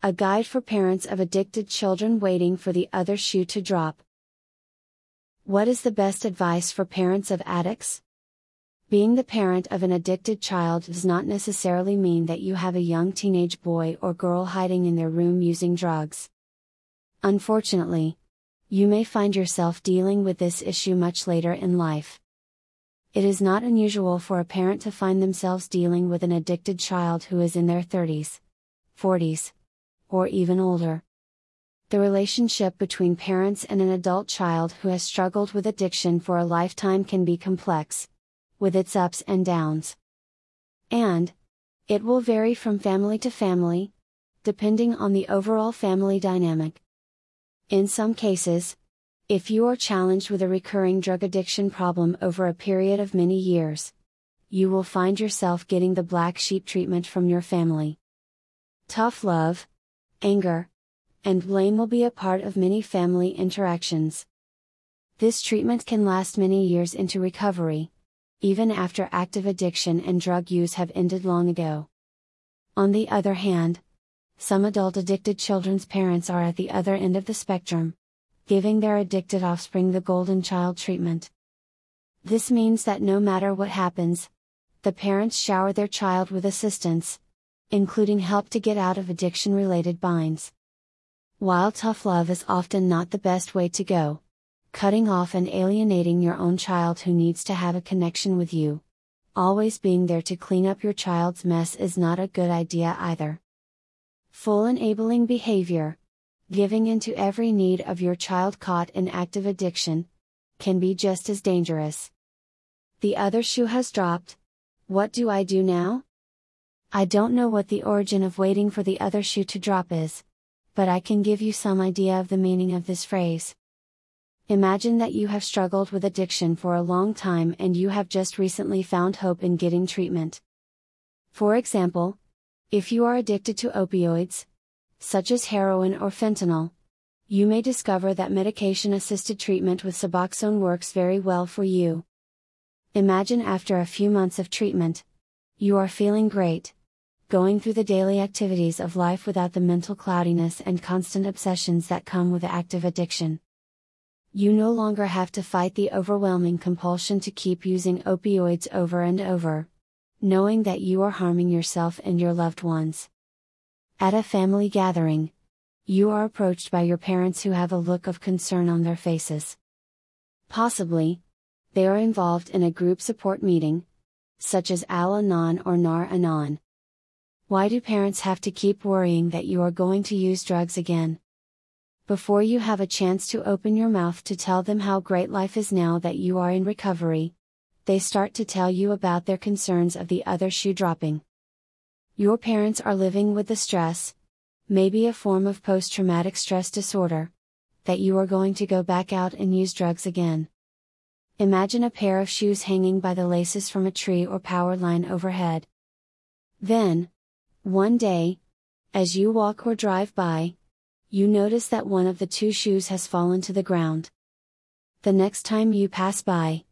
a guide for parents of addicted children waiting for the other shoe to drop. What is the best advice for parents of addicts? Being the parent of an addicted child does not necessarily mean that you have a young teenage boy or girl hiding in their room using drugs. Unfortunately, you may find yourself dealing with this issue much later in life. It is not unusual for a parent to find themselves dealing with an addicted child who is in their 30s, 40s, or even older. The relationship between parents and an adult child who has struggled with addiction for a lifetime can be complex, with its ups and downs. And, it will vary from family to family, depending on the overall family dynamic. In some cases, if you are challenged with a recurring drug addiction problem over a period of many years, you will find yourself getting the black sheep treatment from your family. Tough love, anger, and blame will be a part of many family interactions. This treatment can last many years into recovery, even after active addiction and drug use have ended long ago. On the other hand, some adult addicted children's parents are at the other end of the spectrum, giving their addicted offspring the golden child treatment. This means that no matter what happens, the parents shower their child with assistance, including help to get out of addiction related binds. While tough love is often not the best way to go, cutting off and alienating your own child who needs to have a connection with you, always being there to clean up your child's mess is not a good idea either. Full enabling behavior, giving into every need of your child caught in active addiction, can be just as dangerous. The other shoe has dropped. What do I do now? I don't know what the origin of waiting for the other shoe to drop is, but I can give you some idea of the meaning of this phrase. Imagine that you have struggled with addiction for a long time and you have just recently found hope in getting treatment. For example, if you are addicted to opioids, such as heroin or fentanyl, you may discover that medication assisted treatment with Suboxone works very well for you. Imagine after a few months of treatment, you are feeling great, going through the daily activities of life without the mental cloudiness and constant obsessions that come with active addiction. You no longer have to fight the overwhelming compulsion to keep using opioids over and over, knowing that you are harming yourself and your loved ones. At a family gathering, you are approached by your parents who have a look of concern on their faces. Possibly, they are involved in a group support meeting, such as Al Anon or Nar Anon. Why do parents have to keep worrying that you are going to use drugs again? Before you have a chance to open your mouth to tell them how great life is now that you are in recovery, they start to tell you about their concerns of the other shoe dropping. Your parents are living with the stress, maybe a form of post traumatic stress disorder, that you are going to go back out and use drugs again. Imagine a pair of shoes hanging by the laces from a tree or power line overhead. Then, one day, as you walk or drive by, you notice that one of the two shoes has fallen to the ground. The next time you pass by,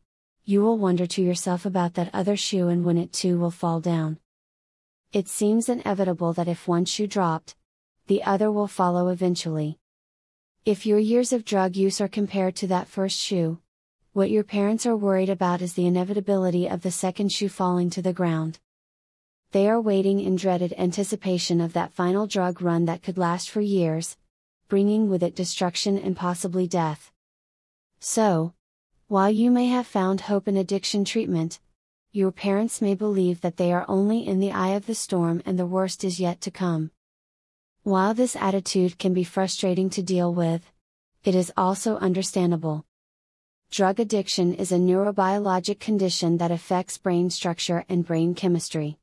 you will wonder to yourself about that other shoe and when it too will fall down. It seems inevitable that if one shoe dropped, the other will follow eventually. If your years of drug use are compared to that first shoe, what your parents are worried about is the inevitability of the second shoe falling to the ground. They are waiting in dreaded anticipation of that final drug run that could last for years, bringing with it destruction and possibly death. So, while you may have found hope in addiction treatment, your parents may believe that they are only in the eye of the storm and the worst is yet to come. While this attitude can be frustrating to deal with, it is also understandable. Drug addiction is a neurobiologic condition that affects brain structure and brain chemistry.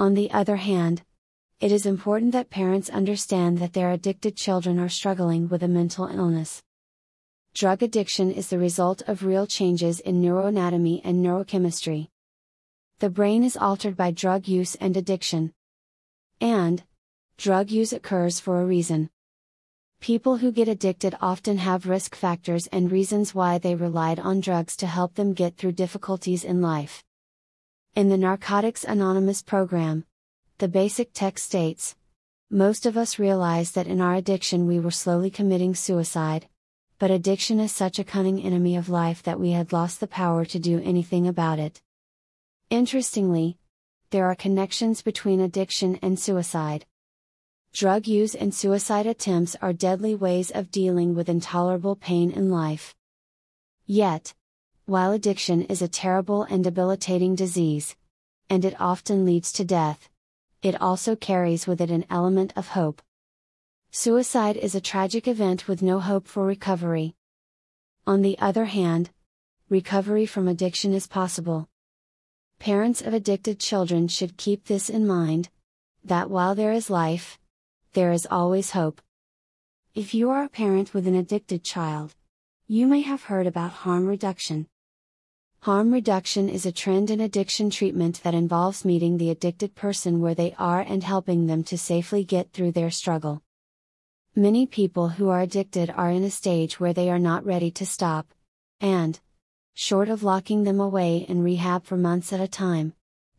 On the other hand, it is important that parents understand that their addicted children are struggling with a mental illness. Drug addiction is the result of real changes in neuroanatomy and neurochemistry. The brain is altered by drug use and addiction. And, drug use occurs for a reason. People who get addicted often have risk factors and reasons why they relied on drugs to help them get through difficulties in life. In the Narcotics Anonymous program, the basic text states Most of us realize that in our addiction we were slowly committing suicide. But addiction is such a cunning enemy of life that we had lost the power to do anything about it. Interestingly, there are connections between addiction and suicide. Drug use and suicide attempts are deadly ways of dealing with intolerable pain in life. Yet, while addiction is a terrible and debilitating disease, and it often leads to death, it also carries with it an element of hope. Suicide is a tragic event with no hope for recovery. On the other hand, recovery from addiction is possible. Parents of addicted children should keep this in mind that while there is life, there is always hope. If you are a parent with an addicted child, you may have heard about harm reduction. Harm reduction is a trend in addiction treatment that involves meeting the addicted person where they are and helping them to safely get through their struggle. Many people who are addicted are in a stage where they are not ready to stop, and, short of locking them away in rehab for months at a time,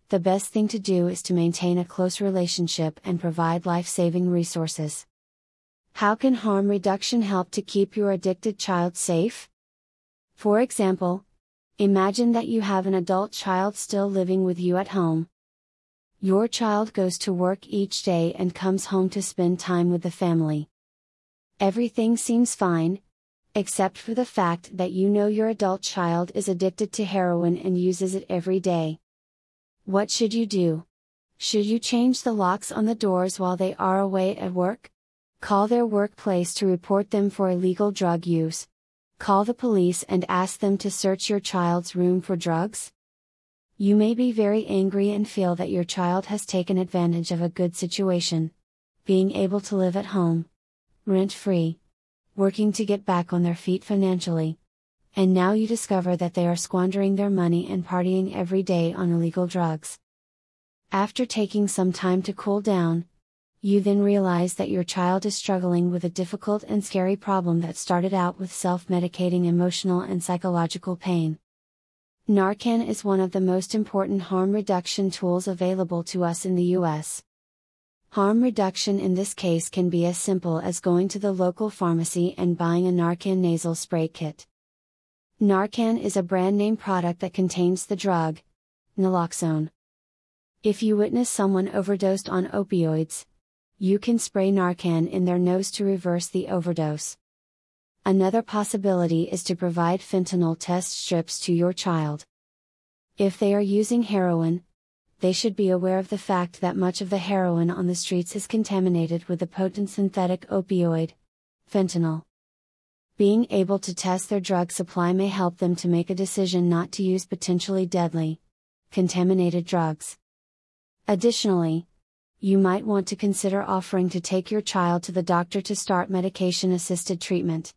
the best thing to do is to maintain a close relationship and provide life saving resources. How can harm reduction help to keep your addicted child safe? For example, Imagine that you have an adult child still living with you at home. Your child goes to work each day and comes home to spend time with the family. Everything seems fine, except for the fact that you know your adult child is addicted to heroin and uses it every day. What should you do? Should you change the locks on the doors while they are away at work? Call their workplace to report them for illegal drug use. Call the police and ask them to search your child's room for drugs? You may be very angry and feel that your child has taken advantage of a good situation. Being able to live at home, rent free, working to get back on their feet financially. And now you discover that they are squandering their money and partying every day on illegal drugs. After taking some time to cool down, you then realize that your child is struggling with a difficult and scary problem that started out with self medicating emotional and psychological pain. Narcan is one of the most important harm reduction tools available to us in the US. Harm reduction in this case can be as simple as going to the local pharmacy and buying a Narcan nasal spray kit. Narcan is a brand name product that contains the drug, naloxone. If you witness someone overdosed on opioids, you can spray Narcan in their nose to reverse the overdose. Another possibility is to provide fentanyl test strips to your child. If they are using heroin, they should be aware of the fact that much of the heroin on the streets is contaminated with the potent synthetic opioid, fentanyl. Being able to test their drug supply may help them to make a decision not to use potentially deadly, contaminated drugs. Additionally, you might want to consider offering to take your child to the doctor to start medication assisted treatment.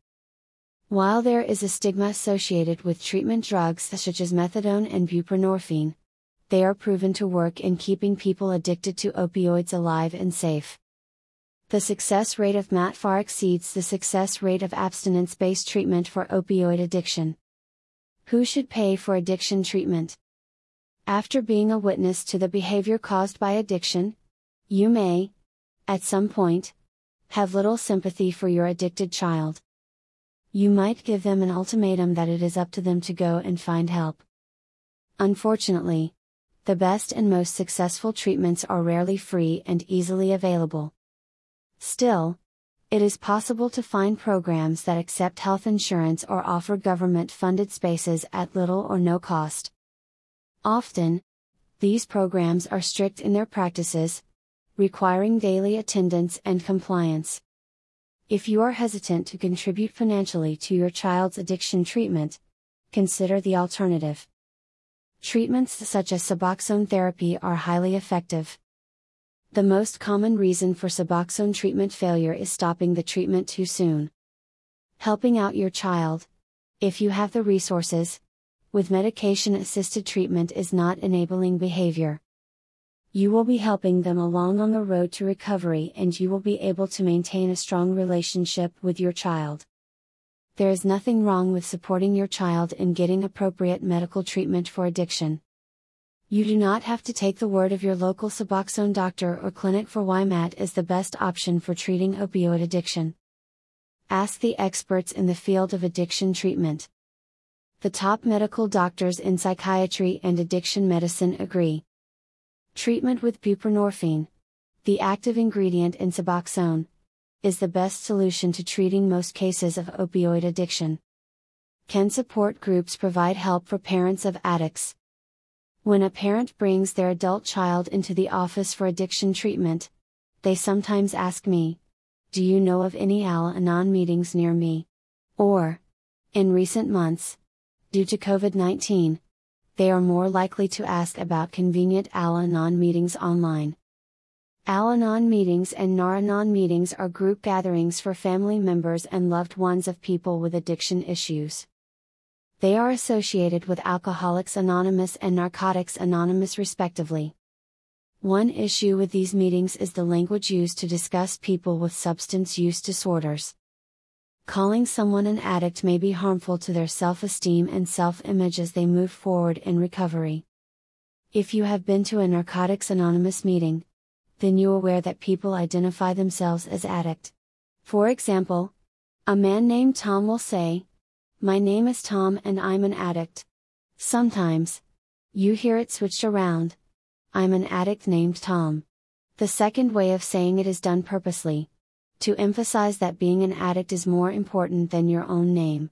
While there is a stigma associated with treatment drugs such as methadone and buprenorphine, they are proven to work in keeping people addicted to opioids alive and safe. The success rate of MAT far exceeds the success rate of abstinence based treatment for opioid addiction. Who should pay for addiction treatment? After being a witness to the behavior caused by addiction, you may, at some point, have little sympathy for your addicted child. You might give them an ultimatum that it is up to them to go and find help. Unfortunately, the best and most successful treatments are rarely free and easily available. Still, it is possible to find programs that accept health insurance or offer government funded spaces at little or no cost. Often, these programs are strict in their practices, requiring daily attendance and compliance. If you are hesitant to contribute financially to your child's addiction treatment, consider the alternative. Treatments such as Suboxone therapy are highly effective. The most common reason for Suboxone treatment failure is stopping the treatment too soon. Helping out your child, if you have the resources, with medication assisted treatment is not enabling behavior you will be helping them along on the road to recovery and you will be able to maintain a strong relationship with your child. There is nothing wrong with supporting your child in getting appropriate medical treatment for addiction. You do not have to take the word of your local Suboxone doctor or clinic for why MAT is the best option for treating opioid addiction. Ask the experts in the field of addiction treatment. The top medical doctors in psychiatry and addiction medicine agree. Treatment with buprenorphine, the active ingredient in Suboxone, is the best solution to treating most cases of opioid addiction. Can support groups provide help for parents of addicts? When a parent brings their adult child into the office for addiction treatment, they sometimes ask me, Do you know of any Al Anon meetings near me? Or, in recent months, due to COVID 19, they are more likely to ask about convenient Al Anon meetings online. Al Anon meetings and Nar Anon meetings are group gatherings for family members and loved ones of people with addiction issues. They are associated with Alcoholics Anonymous and Narcotics Anonymous respectively. One issue with these meetings is the language used to discuss people with substance use disorders. Calling someone an addict may be harmful to their self esteem and self image as they move forward in recovery. If you have been to a Narcotics Anonymous meeting, then you are aware that people identify themselves as addict. For example, a man named Tom will say, my name is Tom and I'm an addict. Sometimes, you hear it switched around. I'm an addict named Tom. The second way of saying it is done purposely. To emphasize that being an addict is more important than your own name.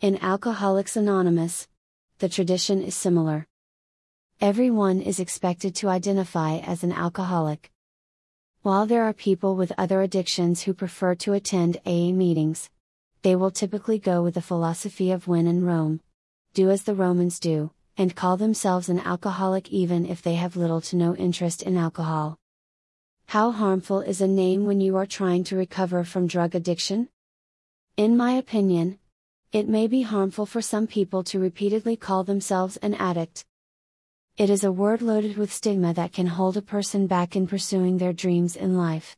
In Alcoholics Anonymous, the tradition is similar. Everyone is expected to identify as an alcoholic. While there are people with other addictions who prefer to attend AA meetings, they will typically go with the philosophy of when in Rome. Do as the Romans do, and call themselves an alcoholic even if they have little to no interest in alcohol. How harmful is a name when you are trying to recover from drug addiction? In my opinion, it may be harmful for some people to repeatedly call themselves an addict. It is a word loaded with stigma that can hold a person back in pursuing their dreams in life.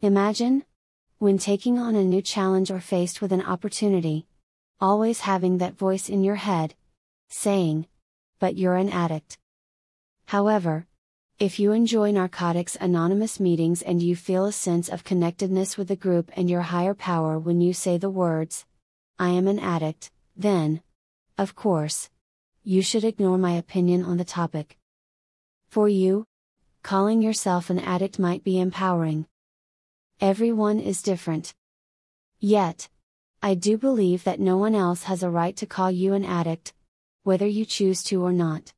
Imagine, when taking on a new challenge or faced with an opportunity, always having that voice in your head, saying, But you're an addict. However, if you enjoy Narcotics Anonymous meetings and you feel a sense of connectedness with the group and your higher power when you say the words, I am an addict, then, of course, you should ignore my opinion on the topic. For you, calling yourself an addict might be empowering. Everyone is different. Yet, I do believe that no one else has a right to call you an addict, whether you choose to or not.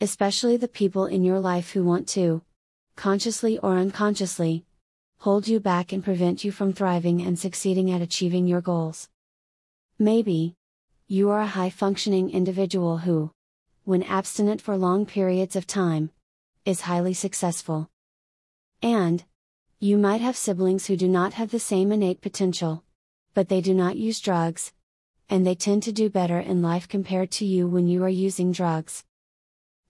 Especially the people in your life who want to, consciously or unconsciously, hold you back and prevent you from thriving and succeeding at achieving your goals. Maybe, you are a high functioning individual who, when abstinent for long periods of time, is highly successful. And, you might have siblings who do not have the same innate potential. But they do not use drugs. And they tend to do better in life compared to you when you are using drugs.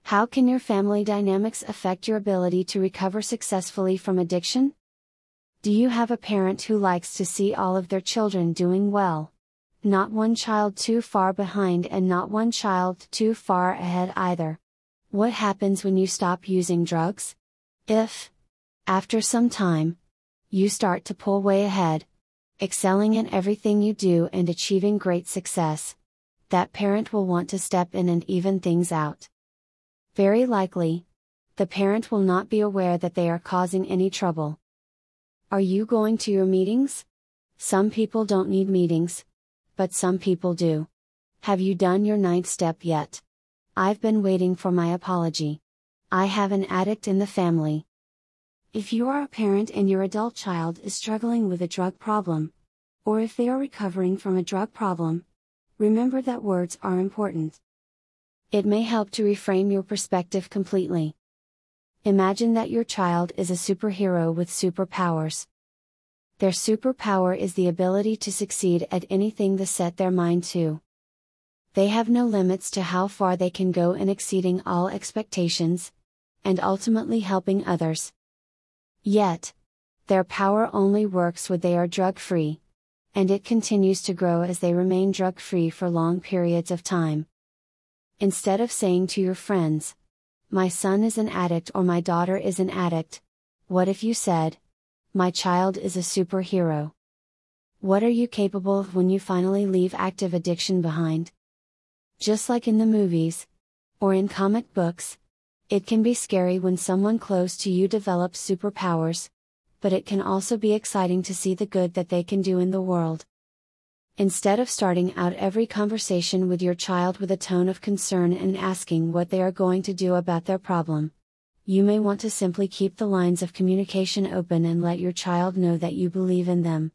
How can your family dynamics affect your ability to recover successfully from addiction? Do you have a parent who likes to see all of their children doing well? Not one child too far behind and not one child too far ahead either. What happens when you stop using drugs? If, after some time, you start to pull way ahead, excelling in everything you do and achieving great success. That parent will want to step in and even things out. Very likely, the parent will not be aware that they are causing any trouble. Are you going to your meetings? Some people don't need meetings, but some people do. Have you done your ninth step yet? I've been waiting for my apology. I have an addict in the family. If you are a parent and your adult child is struggling with a drug problem, or if they are recovering from a drug problem, remember that words are important. It may help to reframe your perspective completely. Imagine that your child is a superhero with superpowers. Their superpower is the ability to succeed at anything they set their mind to. They have no limits to how far they can go in exceeding all expectations, and ultimately helping others. Yet, their power only works when they are drug free. And it continues to grow as they remain drug free for long periods of time. Instead of saying to your friends, My son is an addict or my daughter is an addict, what if you said, My child is a superhero? What are you capable of when you finally leave active addiction behind? Just like in the movies, or in comic books, it can be scary when someone close to you develops superpowers, but it can also be exciting to see the good that they can do in the world. Instead of starting out every conversation with your child with a tone of concern and asking what they are going to do about their problem, you may want to simply keep the lines of communication open and let your child know that you believe in them.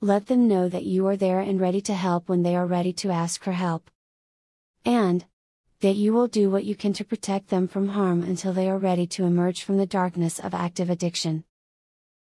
Let them know that you are there and ready to help when they are ready to ask for help. And, that you will do what you can to protect them from harm until they are ready to emerge from the darkness of active addiction.